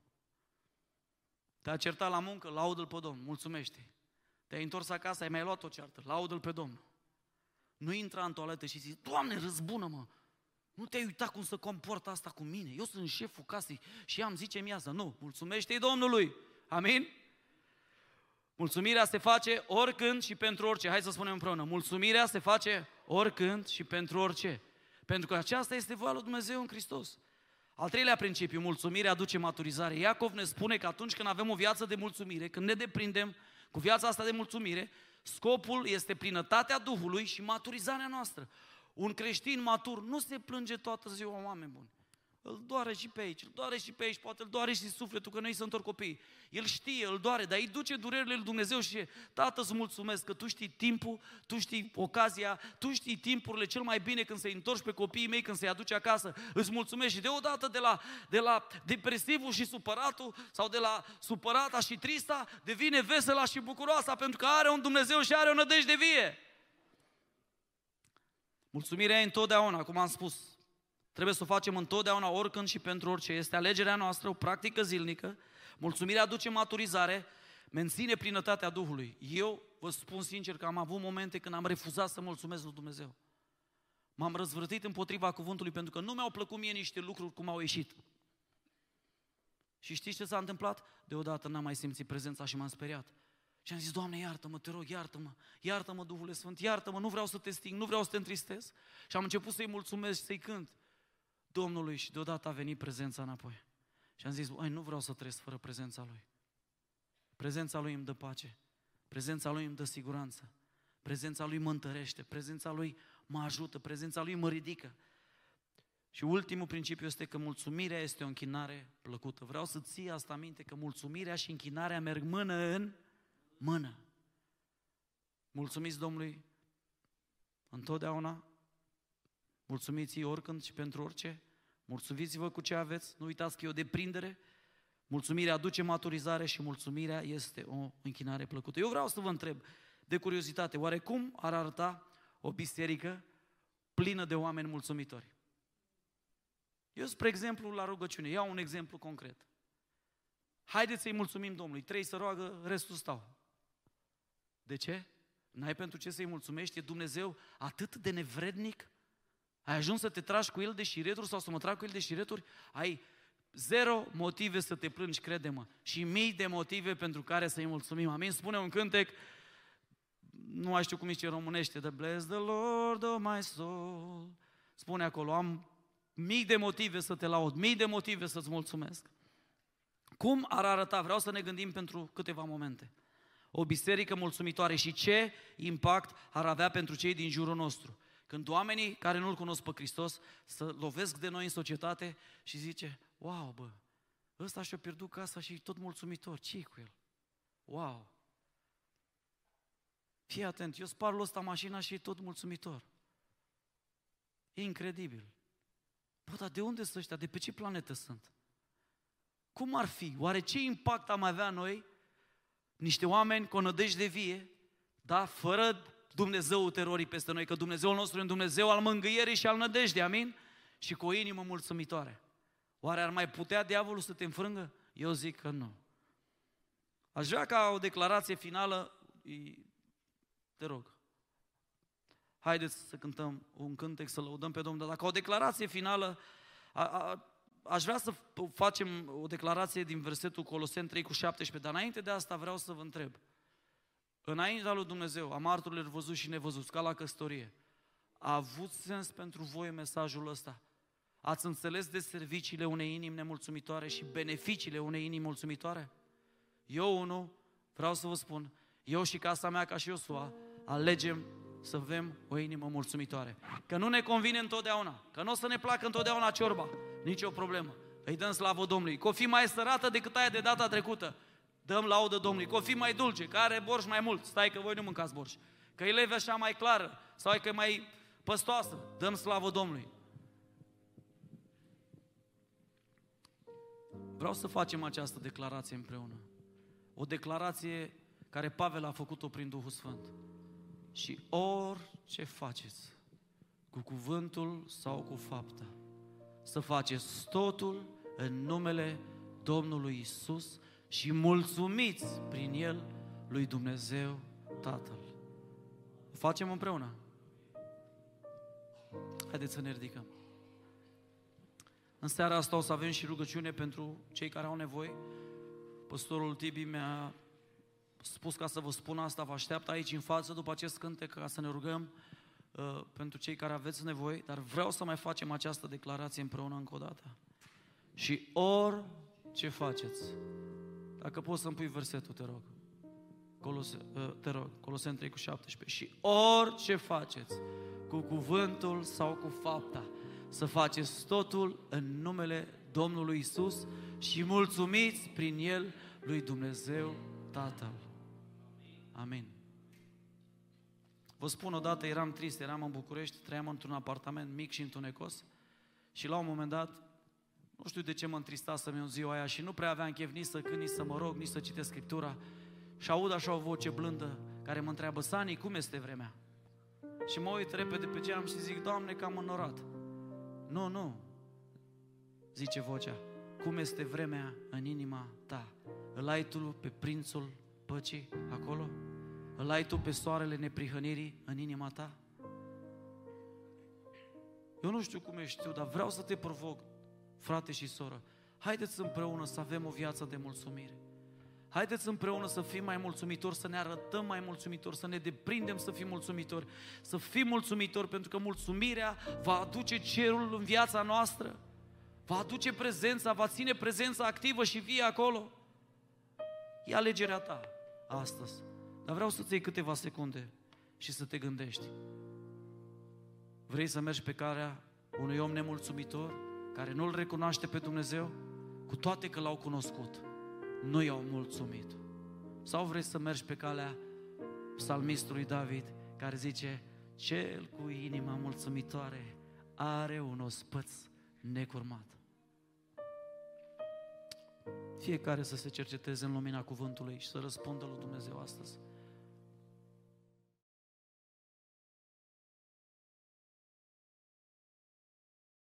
Te-a certat la muncă, laudă-L pe Domnul, mulțumește. Te-ai întors acasă, ai mai luat o ceartă, laudă-L pe Domnul. Nu intra în toaletă și zici, Doamne, răzbună-mă, nu te-ai uitat cum să comportă asta cu mine. Eu sunt șeful casei și am zice mi asta. Nu, mulțumește-i Domnului. Amin? Mulțumirea se face oricând și pentru orice. Hai să spunem împreună. Mulțumirea se face oricând și pentru orice. Pentru că aceasta este voia lui Dumnezeu în Hristos. Al treilea principiu, mulțumirea aduce maturizare. Iacov ne spune că atunci când avem o viață de mulțumire, când ne deprindem cu viața asta de mulțumire, scopul este plinătatea Duhului și maturizarea noastră. Un creștin matur nu se plânge toată ziua, oameni buni. Îl doare și pe aici, îl doare și pe aici, poate îl doare și sufletul că noi sunt copii. El știe, îl doare, dar îi duce durerile lui Dumnezeu și zice, Tată, îți mulțumesc că Tu știi timpul, Tu știi ocazia, Tu știi timpurile cel mai bine când să-i întorci pe copiii mei, când să-i aduci acasă. Îți mulțumesc și deodată de la, de la depresivul și supăratul sau de la supărata și trista devine vesela și bucuroasa pentru că are un Dumnezeu și are o nădejde vie. Mulțumirea e întotdeauna, cum am spus. Trebuie să o facem întotdeauna, oricând și pentru orice. Este alegerea noastră, o practică zilnică. Mulțumirea aduce maturizare, menține plinătatea Duhului. Eu vă spun sincer că am avut momente când am refuzat să mulțumesc lui Dumnezeu. M-am răzvrătit împotriva cuvântului pentru că nu mi-au plăcut mie niște lucruri cum au ieșit. Și știți ce s-a întâmplat? Deodată n-am mai simțit prezența și m-am speriat. Și am zis, Doamne, iartă-mă, te rog, iartă-mă, iartă-mă, Duhul Sfânt, iartă-mă, nu vreau să te sting, nu vreau să te întristez. Și am început să-i mulțumesc și să-i cânt Domnului și deodată a venit prezența înapoi. Și am zis, ai, nu vreau să trăiesc fără prezența Lui. Prezența Lui îmi dă pace, prezența Lui îmi dă siguranță, prezența Lui mă întărește, prezența Lui mă ajută, prezența Lui mă ridică. Și ultimul principiu este că mulțumirea este o închinare plăcută. Vreau să ții asta minte, că mulțumirea și închinarea merg mână în mână. Mulțumiți Domnului întotdeauna, mulțumiți oricând și pentru orice, mulțumiți-vă cu ce aveți, nu uitați că e o deprindere, mulțumirea aduce maturizare și mulțumirea este o închinare plăcută. Eu vreau să vă întreb, de curiozitate, oare cum ar arăta o biserică plină de oameni mulțumitori? Eu, spre exemplu, la rugăciune, iau un exemplu concret. Haideți să-i mulțumim Domnului. Trei să roagă, restul stau. De ce? N-ai pentru ce să-i mulțumești? E Dumnezeu atât de nevrednic? Ai ajuns să te tragi cu el de șireturi sau să mă trag cu el de șireturi? Ai zero motive să te plângi, crede-mă, și mii de motive pentru care să-i mulțumim. Amin? Spune un cântec, nu mai știu cum zice românește, The bless the Lord of my soul. Spune acolo, am mii de motive să te laud, mii de motive să-ți mulțumesc. Cum ar arăta? Vreau să ne gândim pentru câteva momente o biserică mulțumitoare și ce impact ar avea pentru cei din jurul nostru. Când oamenii care nu-L cunosc pe Hristos să lovesc de noi în societate și zice, wow, bă, ăsta și-a pierdut casa și tot mulțumitor, ce cu el? Wow! Fii atent, eu spar ăsta mașina și e tot mulțumitor. E incredibil. Bă, dar de unde sunt ăștia? De pe ce planetă sunt? Cum ar fi? Oare ce impact am avea noi niște oameni cu o nădejde vie, da, fără Dumnezeu terorii peste noi, că Dumnezeul nostru e un Dumnezeu al mângâierii și al nădejdei, amin? Și cu o inimă mulțumitoare. Oare ar mai putea diavolul să te înfrângă? Eu zic că nu. Aș vrea ca o declarație finală, te rog, haideți să cântăm un cântec, să lăudăm pe Domnul, dar dacă o declarație finală, a, a, aș vrea să facem o declarație din versetul Coloseni 3 cu 17, dar înainte de asta vreau să vă întreb. Înaintea lui Dumnezeu, a marturilor văzut și nevăzut, ca la căsătorie, a avut sens pentru voi mesajul ăsta? Ați înțeles de serviciile unei inimi nemulțumitoare și beneficiile unei inimi mulțumitoare? Eu, unul, vreau să vă spun, eu și casa mea, ca și Iosua, alegem să avem o inimă mulțumitoare. Că nu ne convine întotdeauna, că nu o să ne placă întotdeauna ciorba, nicio problemă. Îi dăm slavă Domnului. Că o fi mai sărată decât aia de data trecută. Dăm laudă Domnului. Că o fi mai dulce, că are borș mai mult. Stai că voi nu mâncați borș. Că e leve așa mai clară sau că e mai păstoasă. Dăm slavă Domnului. Vreau să facem această declarație împreună. O declarație care Pavel a făcut-o prin Duhul Sfânt. Și orice faceți, cu cuvântul sau cu fapta, să faceți totul în numele Domnului Isus și mulțumiți prin El lui Dumnezeu Tatăl. O facem împreună. Haideți să ne ridicăm. În seara asta o să avem și rugăciune pentru cei care au nevoie. Păstorul Tibi mi-a spus ca să vă spun asta, vă așteaptă aici în față după acest cântec ca să ne rugăm uh, pentru cei care aveți nevoie, dar vreau să mai facem această declarație împreună încă o dată. Și orice faceți, dacă poți să-mi pui versetul, te rog. Colose, uh, te rog, Coloseni 3 cu 17. Și orice faceți, cu cuvântul sau cu fapta, să faceți totul în numele Domnului Isus și mulțumiți prin El lui Dumnezeu Tatăl. Amin. Vă spun odată, eram trist, eram în București, trăiam într-un apartament mic și întunecos și la un moment dat, nu știu de ce mă să-mi în ziua aia și nu prea aveam chef nici să cânt, nici să mă rog, nici să citesc Scriptura și aud așa o voce blândă care mă întreabă, Sani, cum este vremea? Și mă uit repede pe geam și zic, Doamne, că am înnorat. Nu, nu, zice vocea, cum este vremea în inima ta? Îl ai tu pe prințul păcii acolo? Îl ai tu pe soarele neprihănirii în inima ta? Eu nu știu cum ești tu, dar vreau să te provoc, frate și soră. Haideți împreună să avem o viață de mulțumire. Haideți împreună să fim mai mulțumitori, să ne arătăm mai mulțumitori, să ne deprindem să fim mulțumitori, să fim mulțumitori, pentru că mulțumirea va aduce cerul în viața noastră, va aduce prezența, va ține prezența activă și vie acolo. E alegerea ta astăzi. Dar vreau să-ți iei câteva secunde și să te gândești. Vrei să mergi pe calea unui om nemulțumitor, care nu-L recunoaște pe Dumnezeu, cu toate că L-au cunoscut, nu i-au mulțumit. Sau vrei să mergi pe calea psalmistului David, care zice, cel cu inima mulțumitoare are un ospăț necurmat. Fiecare să se cerceteze în lumina cuvântului și să răspundă lui Dumnezeu astăzi.